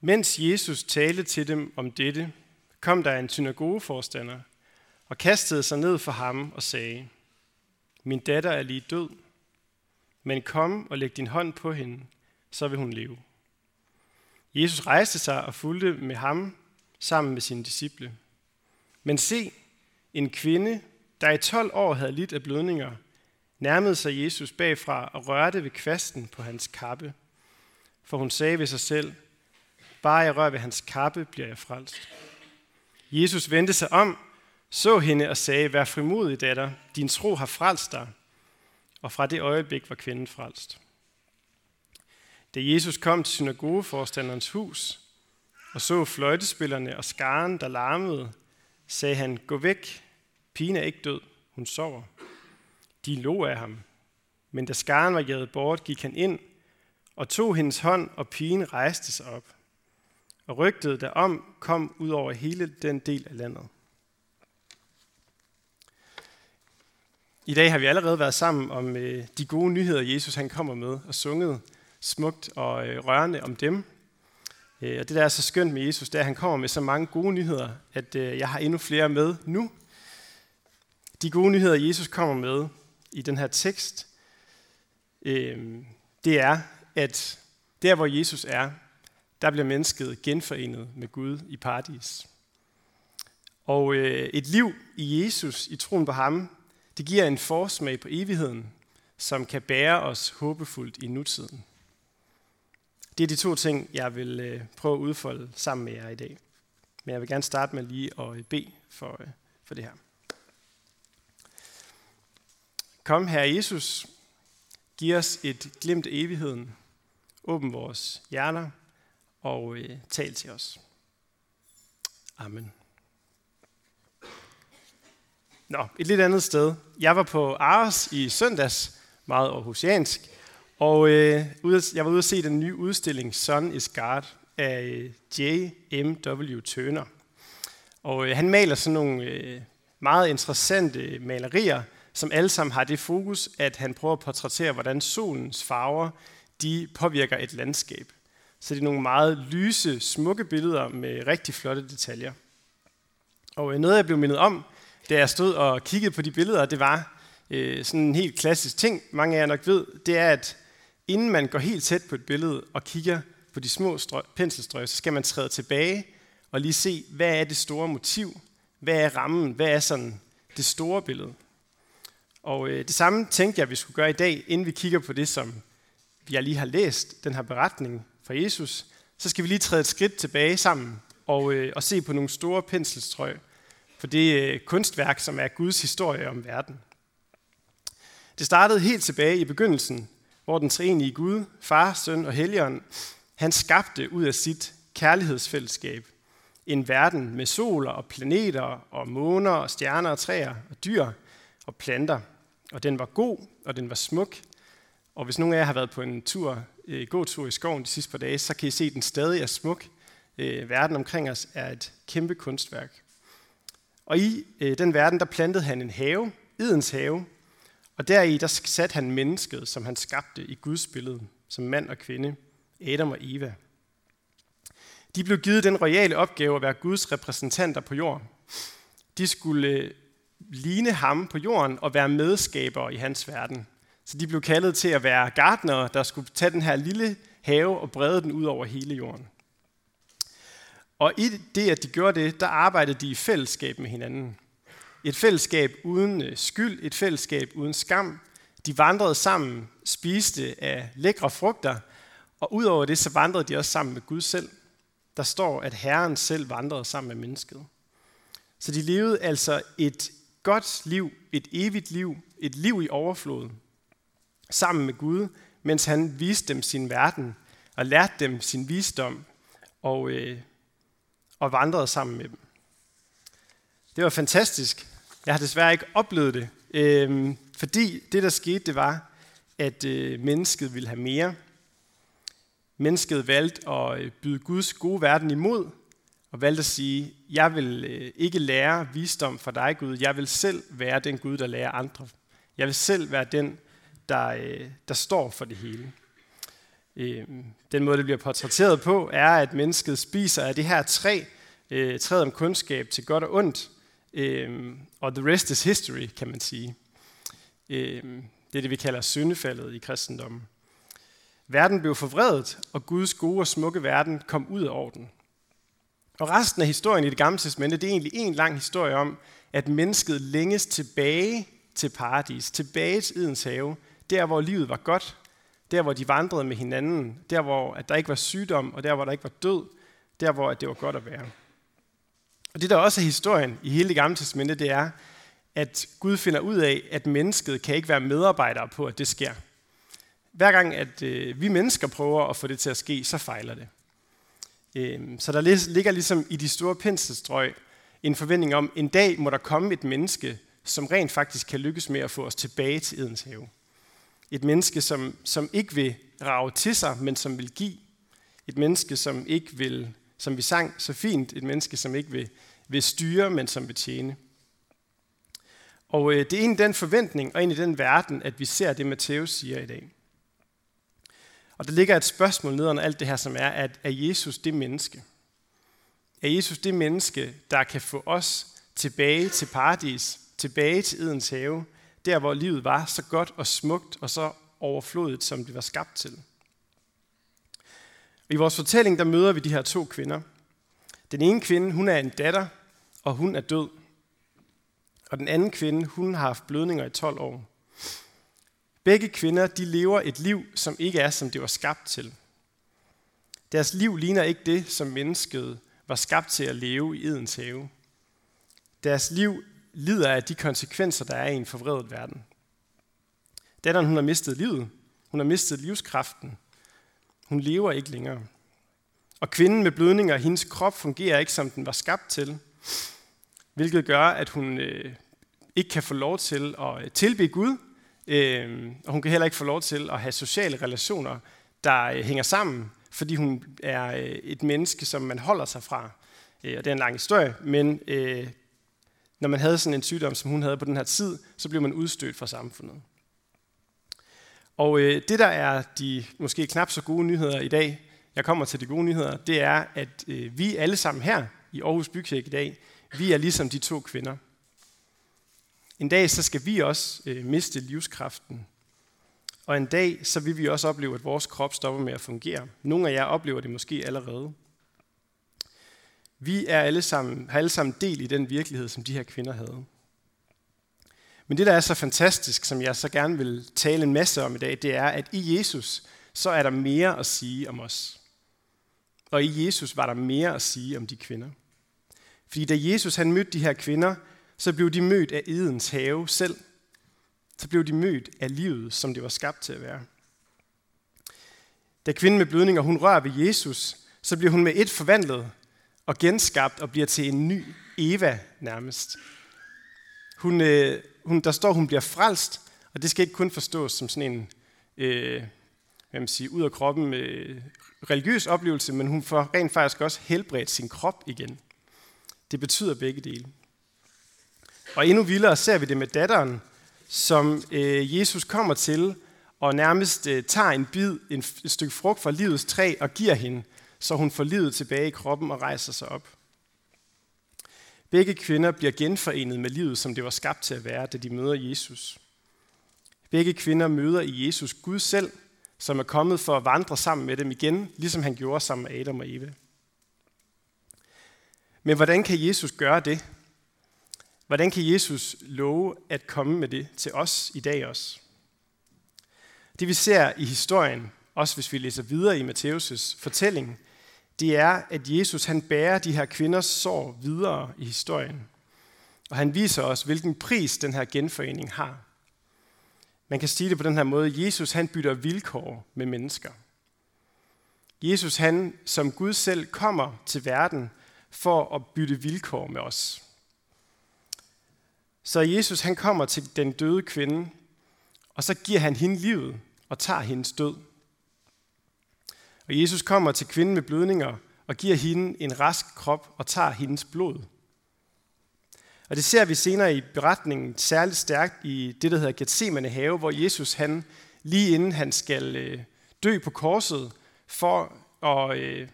Mens Jesus talte til dem om dette, kom der en synagogeforstander og kastede sig ned for ham og sagde, Min datter er lige død, men kom og læg din hånd på hende, så vil hun leve. Jesus rejste sig og fulgte med ham sammen med sine disciple. Men se, en kvinde, der i 12 år havde lidt af blødninger, nærmede sig Jesus bagfra og rørte ved kvasten på hans kappe. For hun sagde ved sig selv, bare jeg rører ved hans kappe, bliver jeg frelst. Jesus vendte sig om, så hende og sagde, vær frimodig, datter, din tro har frelst dig. Og fra det øjeblik var kvinden frelst. Da Jesus kom til synagogeforstanderens hus og så fløjtespillerne og skaren, der larmede, sagde han, gå væk, pigen er ikke død, hun sover. De lå af ham, men da skaren var jaget bort, gik han ind og tog hendes hånd, og pigen rejste sig op. Og rygtet derom kom ud over hele den del af landet. I dag har vi allerede været sammen om øh, de gode nyheder, Jesus han kommer med, og sunget smukt og øh, rørende om dem. Øh, og det, der er så skønt med Jesus, det er, at han kommer med så mange gode nyheder, at øh, jeg har endnu flere med nu. De gode nyheder, Jesus kommer med i den her tekst, øh, det er, at der, hvor Jesus er, der bliver mennesket genforenet med Gud i paradis. Og øh, et liv i Jesus, i troen på ham, det giver en forsmag på evigheden, som kan bære os håbefuldt i nutiden. Det er de to ting, jeg vil øh, prøve at udfolde sammen med jer i dag. Men jeg vil gerne starte med lige at øh, bede for, øh, for det her. Kom, Herre Jesus, giv os et glimt af evigheden. Åbn vores hjerner og øh, tal til os. Amen. Nå, et lidt andet sted. Jeg var på Aros i søndags, meget aarhusiansk, og øh, jeg var ude at se den nye udstilling Sun is God af øh, J.M.W. Turner. Og øh, han maler sådan nogle øh, meget interessante øh, malerier, som alle sammen har det fokus, at han prøver at portrættere, hvordan solens farver de påvirker et landskab. Så det er nogle meget lyse, smukke billeder med rigtig flotte detaljer. Og øh, noget, jeg blev mindet om, da jeg stod og kiggede på de billeder, det var øh, sådan en helt klassisk ting, mange af jer nok ved, det er, at inden man går helt tæt på et billede og kigger på de små strø- penselstrøg, så skal man træde tilbage og lige se, hvad er det store motiv? Hvad er rammen? Hvad er sådan det store billede? Og øh, det samme tænkte jeg, at vi skulle gøre i dag, inden vi kigger på det, som jeg lige har læst, den her beretning fra Jesus. Så skal vi lige træde et skridt tilbage sammen og, øh, og se på nogle store penselstrøg, for det øh, kunstværk, som er Guds historie om verden. Det startede helt tilbage i begyndelsen, hvor den treenige Gud, Far, Søn og Helligånd, han skabte ud af sit kærlighedsfællesskab en verden med soler og planeter og måner og stjerner og træer og dyr og planter. Og den var god, og den var smuk. Og hvis nogen af jer har været på en tur, øh, god tur i skoven de sidste par dage, så kan I se, at den stadig er smuk. Øh, verden omkring os er et kæmpe kunstværk. Og i øh, den verden, der plantede han en have, Edens have, og deri der satte han mennesket, som han skabte i Guds billede, som mand og kvinde, Adam og Eva. De blev givet den royale opgave at være Guds repræsentanter på jorden. De skulle øh, ligne ham på jorden og være medskabere i hans verden. Så de blev kaldet til at være gardnere, der skulle tage den her lille have og brede den ud over hele jorden. Og i det, at de gjorde det, der arbejdede de i fællesskab med hinanden. Et fællesskab uden øh, skyld, et fællesskab uden skam. De vandrede sammen, spiste af lækre frugter, og udover det, så vandrede de også sammen med Gud selv. Der står, at Herren selv vandrede sammen med mennesket. Så de levede altså et godt liv, et evigt liv, et liv i overflod, sammen med Gud, mens han viste dem sin verden og lærte dem sin visdom og øh, og vandrede sammen med dem. Det var fantastisk. Jeg har desværre ikke oplevet det, øh, fordi det, der skete, det var, at øh, mennesket ville have mere. Mennesket valgte at øh, byde Guds gode verden imod, og valgte at sige, jeg vil øh, ikke lære visdom fra dig, Gud. Jeg vil selv være den Gud, der lærer andre. Jeg vil selv være den, der, øh, der står for det hele. Øhm, den måde, det bliver portrætteret på, er, at mennesket spiser af det her træ, øh, træet om kundskab til godt og ondt, øhm, og the rest is history, kan man sige. Øhm, det er det, vi kalder syndefaldet i kristendommen. Verden blev forvredet, og Guds gode og smukke verden kom ud af orden. Og resten af historien i det gamle testamente, det er egentlig en lang historie om, at mennesket længes tilbage til paradis, tilbage til Edens have, der hvor livet var godt, der hvor de vandrede med hinanden, der hvor at der ikke var sygdom, og der hvor der ikke var død, der hvor at det var godt at være. Og det der også er historien i hele det gamle testamente, det er, at Gud finder ud af, at mennesket kan ikke være medarbejdere på, at det sker. Hver gang, at øh, vi mennesker prøver at få det til at ske, så fejler det. Øh, så der ligger ligesom i de store penselstrøg en forventning om, en dag må der komme et menneske, som rent faktisk kan lykkes med at få os tilbage til Edens have. Et menneske, som, som ikke vil rage til sig, men som vil give. Et menneske, som ikke vil, som vi sang så fint, et menneske, som ikke vil, vil styre, men som vil tjene. Og øh, det er egentlig den forventning og egentlig i den verden, at vi ser det, Matthæus siger i dag. Og der ligger et spørgsmål nedenunder alt det her, som er, at er Jesus det menneske? Er Jesus det menneske, der kan få os tilbage til paradis, tilbage til Edens have, der hvor livet var så godt og smukt og så overflodigt, som det var skabt til? I vores fortælling, der møder vi de her to kvinder. Den ene kvinde, hun er en datter, og hun er død. Og den anden kvinde, hun har haft blødninger i 12 år. Begge kvinder, de lever et liv, som ikke er, som det var skabt til. Deres liv ligner ikke det, som mennesket var skabt til at leve i Edens have. Deres liv lider af de konsekvenser, der er i en forvredet verden. Datteren, hun har mistet livet. Hun har mistet livskraften. Hun lever ikke længere. Og kvinden med blødninger, hendes krop fungerer ikke, som den var skabt til. Hvilket gør, at hun øh, ikke kan få lov til at øh, tilbe Gud, øh, og hun kan heller ikke få lov til at have sociale relationer, der øh, hænger sammen, fordi hun er øh, et menneske, som man holder sig fra. Øh, og det er en lang historie, men øh, når man havde sådan en sygdom, som hun havde på den her tid, så blev man udstødt fra samfundet. Og øh, det, der er de måske knap så gode nyheder i dag, jeg kommer til de gode nyheder, det er, at øh, vi alle sammen her i Aarhus Bykirke i dag, vi er ligesom de to kvinder. En dag så skal vi også øh, miste livskraften. Og en dag så vil vi også opleve, at vores krop stopper med at fungere. Nogle af jer oplever det måske allerede. Vi er alle sammen, har alle sammen del i den virkelighed, som de her kvinder havde. Men det, der er så fantastisk, som jeg så gerne vil tale en masse om i dag, det er, at i Jesus, så er der mere at sige om os. Og i Jesus var der mere at sige om de kvinder. Fordi da Jesus han mødte de her kvinder, så blev de mødt af Edens have selv. Så blev de mødt af livet, som det var skabt til at være. Da kvinden med blødninger, hun rører ved Jesus, så bliver hun med et forvandlet og genskabt og bliver til en ny Eva nærmest. Hun, øh, hun, der står, hun bliver frelst, og det skal ikke kun forstås som sådan en øh, hvad man siger, ud af kroppen øh, religiøs oplevelse, men hun får rent faktisk også helbredt sin krop igen. Det betyder begge dele. Og endnu vildere ser vi det med datteren, som øh, Jesus kommer til og nærmest øh, tager en bid, en, et stykke frugt fra livets træ og giver hende, så hun får livet tilbage i kroppen og rejser sig op. Begge kvinder bliver genforenet med livet, som det var skabt til at være, da de møder Jesus. Begge kvinder møder i Jesus Gud selv, som er kommet for at vandre sammen med dem igen, ligesom han gjorde sammen med Adam og Eva. Men hvordan kan Jesus gøre det? Hvordan kan Jesus love at komme med det til os i dag også? Det vi ser i historien, også hvis vi læser videre i Matthæus' fortælling, det er, at Jesus han bærer de her kvinders sår videre i historien. Og han viser os, hvilken pris den her genforening har. Man kan sige det på den her måde. Jesus han bytter vilkår med mennesker. Jesus han som Gud selv kommer til verden for at bytte vilkår med os. Så Jesus han kommer til den døde kvinde, og så giver han hende livet og tager hendes død. Og Jesus kommer til kvinden med blødninger og giver hende en rask krop og tager hendes blod. Og det ser vi senere i beretningen særligt stærkt i det, der hedder Gethsemane have, hvor Jesus han lige inden han skal øh, dø på korset for at, øh,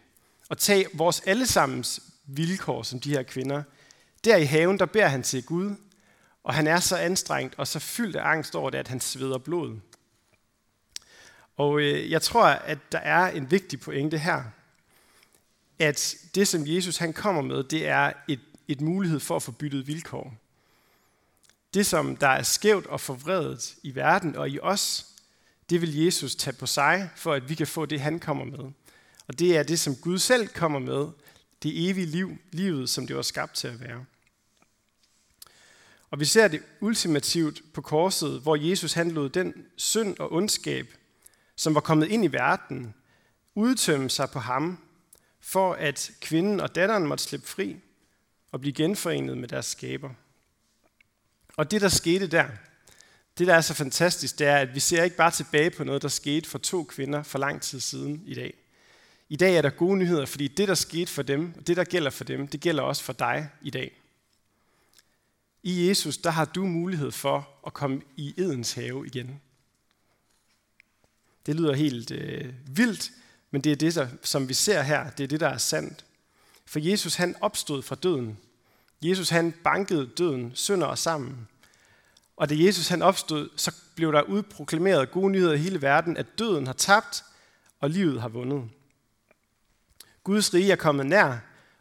at tage vores allesammens vilkår som de her kvinder. Der i haven, der beder han til Gud, og han er så anstrengt og så fyldt af angst over det, at han sveder blod. Og øh, jeg tror, at der er en vigtig pointe her, at det, som Jesus han kommer med, det er et, et mulighed for at få byttet vilkår. Det, som der er skævt og forvredet i verden og i os, det vil Jesus tage på sig, for at vi kan få det, han kommer med. Og det er det, som Gud selv kommer med, det evige liv, livet, som det var skabt til at være. Og vi ser det ultimativt på korset, hvor Jesus handlede den synd og ondskab, som var kommet ind i verden, udtømme sig på ham, for at kvinden og datteren måtte slippe fri og blive genforenet med deres skaber. Og det, der skete der, det, der er så fantastisk, det er, at vi ser ikke bare tilbage på noget, der skete for to kvinder for lang tid siden i dag. I dag er der gode nyheder, fordi det, der skete for dem, og det, der gælder for dem, det gælder også for dig i dag. I Jesus, der har du mulighed for at komme i Edens have igen. Det lyder helt øh, vildt, men det er det, der, som vi ser her, det er det, der er sandt. For Jesus, han opstod fra døden. Jesus, han bankede døden, sønder og sammen. Og da Jesus han opstod, så blev der udproklameret gode nyheder i hele verden, at døden har tabt, og livet har vundet. Guds rige er kommet nær,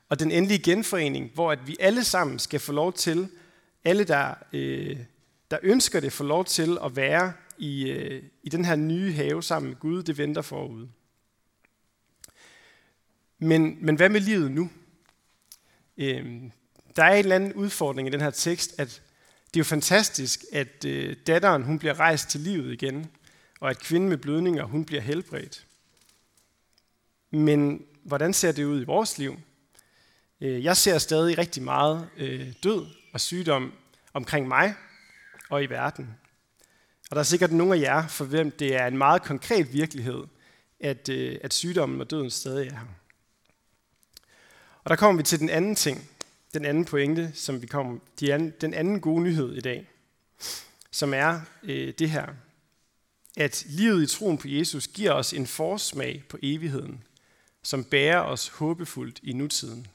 og den endelige genforening, hvor at vi alle sammen skal få lov til, alle der, øh, der ønsker det, få lov til at være i, øh, i den her nye have sammen med Gud, det venter forude. Men, men hvad med livet nu? Øh, der er en eller anden udfordring i den her tekst, at det er jo fantastisk, at øh, datteren hun bliver rejst til livet igen, og at kvinden med blødninger hun bliver helbredt. Men hvordan ser det ud i vores liv? Øh, jeg ser stadig rigtig meget øh, død og sygdom omkring mig og i verden. Og der er sikkert nogle af jer, for hvem det er en meget konkret virkelighed, at, øh, at sygdommen og døden stadig er her. Og der kommer vi til den anden ting, den anden pointe, som vi kommer, de anden, den anden gode nyhed i dag, som er øh, det her, at livet i troen på Jesus giver os en forsmag på evigheden, som bærer os håbefuldt i nutiden.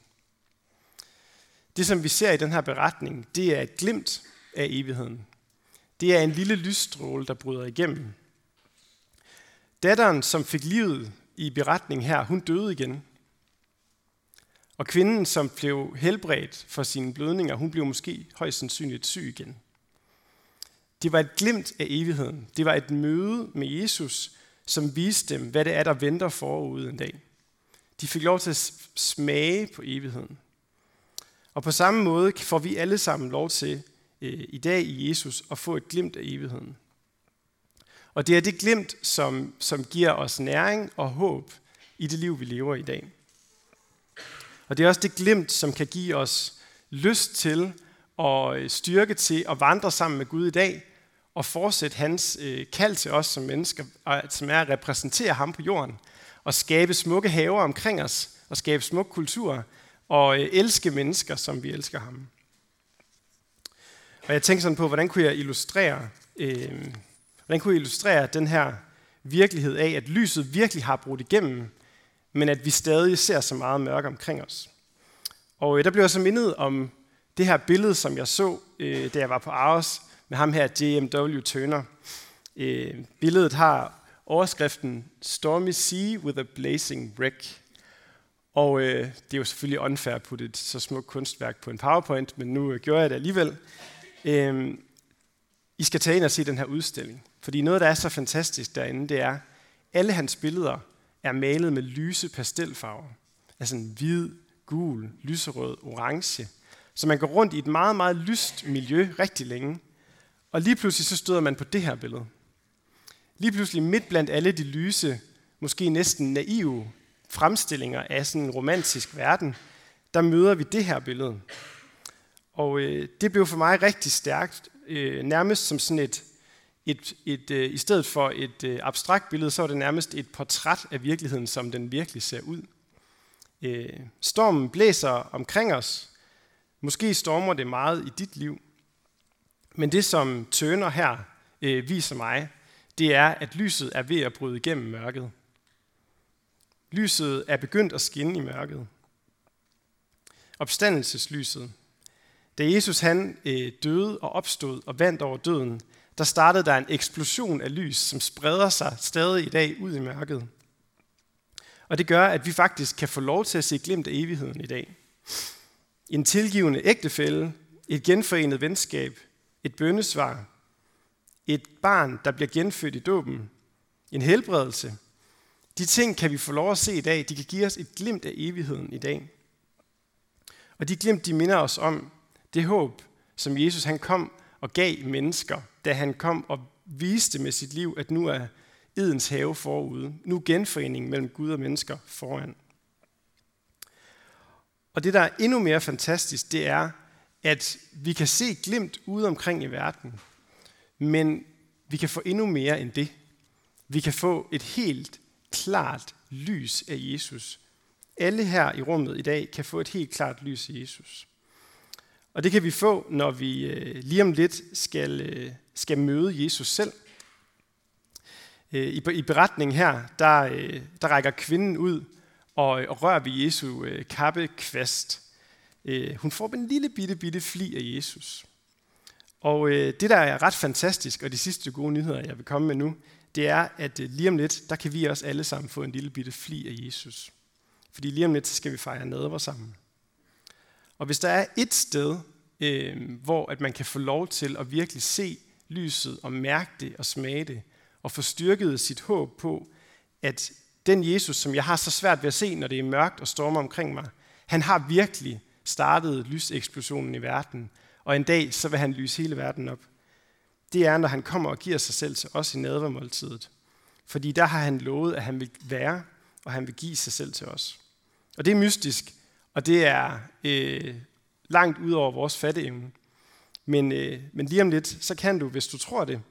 Det, som vi ser i den her beretning, det er et glimt af evigheden. Det er en lille lysstråle, der bryder igennem. Datteren, som fik livet i beretningen her, hun døde igen. Og kvinden, som blev helbredt for sine blødninger, hun blev måske højst sandsynligt syg igen. Det var et glimt af evigheden. Det var et møde med Jesus, som viste dem, hvad det er, der venter forude en dag. De fik lov til at smage på evigheden. Og på samme måde får vi alle sammen lov til øh, i dag i Jesus at få et glimt af evigheden. Og det er det glimt, som, som giver os næring og håb i det liv, vi lever i dag. Og det er også det glimt, som kan give os lyst til og øh, styrke til at vandre sammen med Gud i dag og fortsætte hans øh, kald til os som mennesker, som er at repræsentere ham på jorden og skabe smukke haver omkring os og skabe smuk kultur og øh, elske mennesker, som vi elsker ham. Og jeg tænker sådan på, hvordan kunne jeg illustrere, øh, hvordan kunne jeg illustrere den her virkelighed af, at lyset virkelig har brudt igennem men at vi stadig ser så meget mørke omkring os. Og øh, der blev jeg så mindet om det her billede, som jeg så, øh, da jeg var på Aarhus med ham her, JMW Turner. Øh, billedet har overskriften Stormy Sea with a Blazing Wreck. Og øh, det er jo selvfølgelig unfair at putte et så smukt kunstværk på en PowerPoint, men nu øh, gjorde jeg det alligevel. Øh, I skal tage ind og se den her udstilling. Fordi noget, der er så fantastisk derinde, det er, alle hans billeder er malet med lyse pastelfarver. Altså en hvid, gul, lyserød, orange. Så man går rundt i et meget, meget lyst miljø rigtig længe. Og lige pludselig så støder man på det her billede. Lige pludselig midt blandt alle de lyse, måske næsten naive fremstillinger af sådan en romantisk verden, der møder vi det her billede. Og øh, det blev for mig rigtig stærkt, øh, nærmest som sådan et et, et, øh, i stedet for et øh, abstrakt billede, så var det nærmest et portræt af virkeligheden, som den virkelig ser ud. Øh, stormen blæser omkring os. Måske stormer det meget i dit liv. Men det, som Tøner her øh, viser mig, det er, at lyset er ved at bryde igennem mørket. Lyset er begyndt at skinne i mørket. Opstandelseslyset. Da Jesus han øh, døde og opstod og vandt over døden, der startede der en eksplosion af lys, som spreder sig stadig i dag ud i mørket. Og det gør, at vi faktisk kan få lov til at se glimt af evigheden i dag. En tilgivende ægtefælde, et genforenet venskab, et bøndesvar, et barn, der bliver genfødt i dåben, en helbredelse. De ting kan vi få lov at se i dag. De kan give os et glimt af evigheden i dag. Og de glimt, de minder os om det håb, som Jesus han kom og gav mennesker, da han kom og viste med sit liv, at nu er Edens have forude. Nu er genforeningen mellem Gud og mennesker foran. Og det, der er endnu mere fantastisk, det er, at vi kan se glimt ude omkring i verden, men vi kan få endnu mere end det. Vi kan få et helt klart lys af Jesus. Alle her i rummet i dag kan få et helt klart lys af Jesus. Og det kan vi få, når vi øh, lige om lidt skal, øh, skal møde Jesus selv. Øh, I beretningen her, der, øh, der rækker kvinden ud og, øh, og rører ved Jesu øh, kappe kappekvast. Hun får en lille bitte, bitte fli af Jesus. Og det, der er ret fantastisk, og de sidste gode nyheder, jeg vil komme med nu, det er, at lige om lidt, der kan vi også alle sammen få en lille bitte fli af Jesus. Fordi lige om lidt, så skal vi fejre nadver sammen. Og hvis der er et sted, øh, hvor at man kan få lov til at virkelig se lyset og mærke det og smage det, og få styrket sit håb på, at den Jesus, som jeg har så svært ved at se, når det er mørkt og stormer omkring mig, han har virkelig startet lyseksplosionen i verden, og en dag så vil han lyse hele verden op. Det er, når han kommer og giver sig selv til os i nadvermåltidet. Fordi der har han lovet, at han vil være, og han vil give sig selv til os. Og det er mystisk, og det er øh, langt ud over vores fatteevne. Men, øh, men lige om lidt, så kan du, hvis du tror det,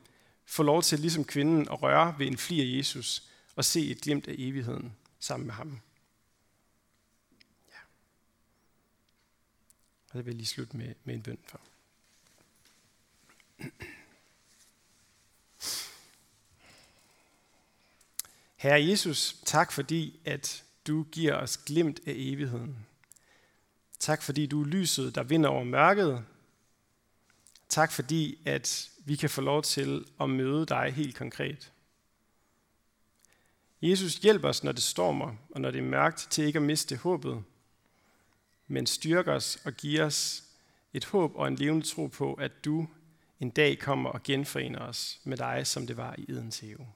få lov til, ligesom kvinden, at røre ved en fli af Jesus og se et glimt af evigheden sammen med ham. Ja. Og det vil jeg lige slutte med, med en bøn for. Herre Jesus, tak fordi, at du giver os glimt af evigheden. Tak fordi du er lyset, der vinder over mørket. Tak fordi, at vi kan få lov til at møde dig helt konkret. Jesus, hjælp os, når det stormer, og når det er mørkt, til ikke at miste håbet, men styrk os og giv os et håb og en levende tro på, at du en dag kommer og genforener os med dig, som det var i Edens have.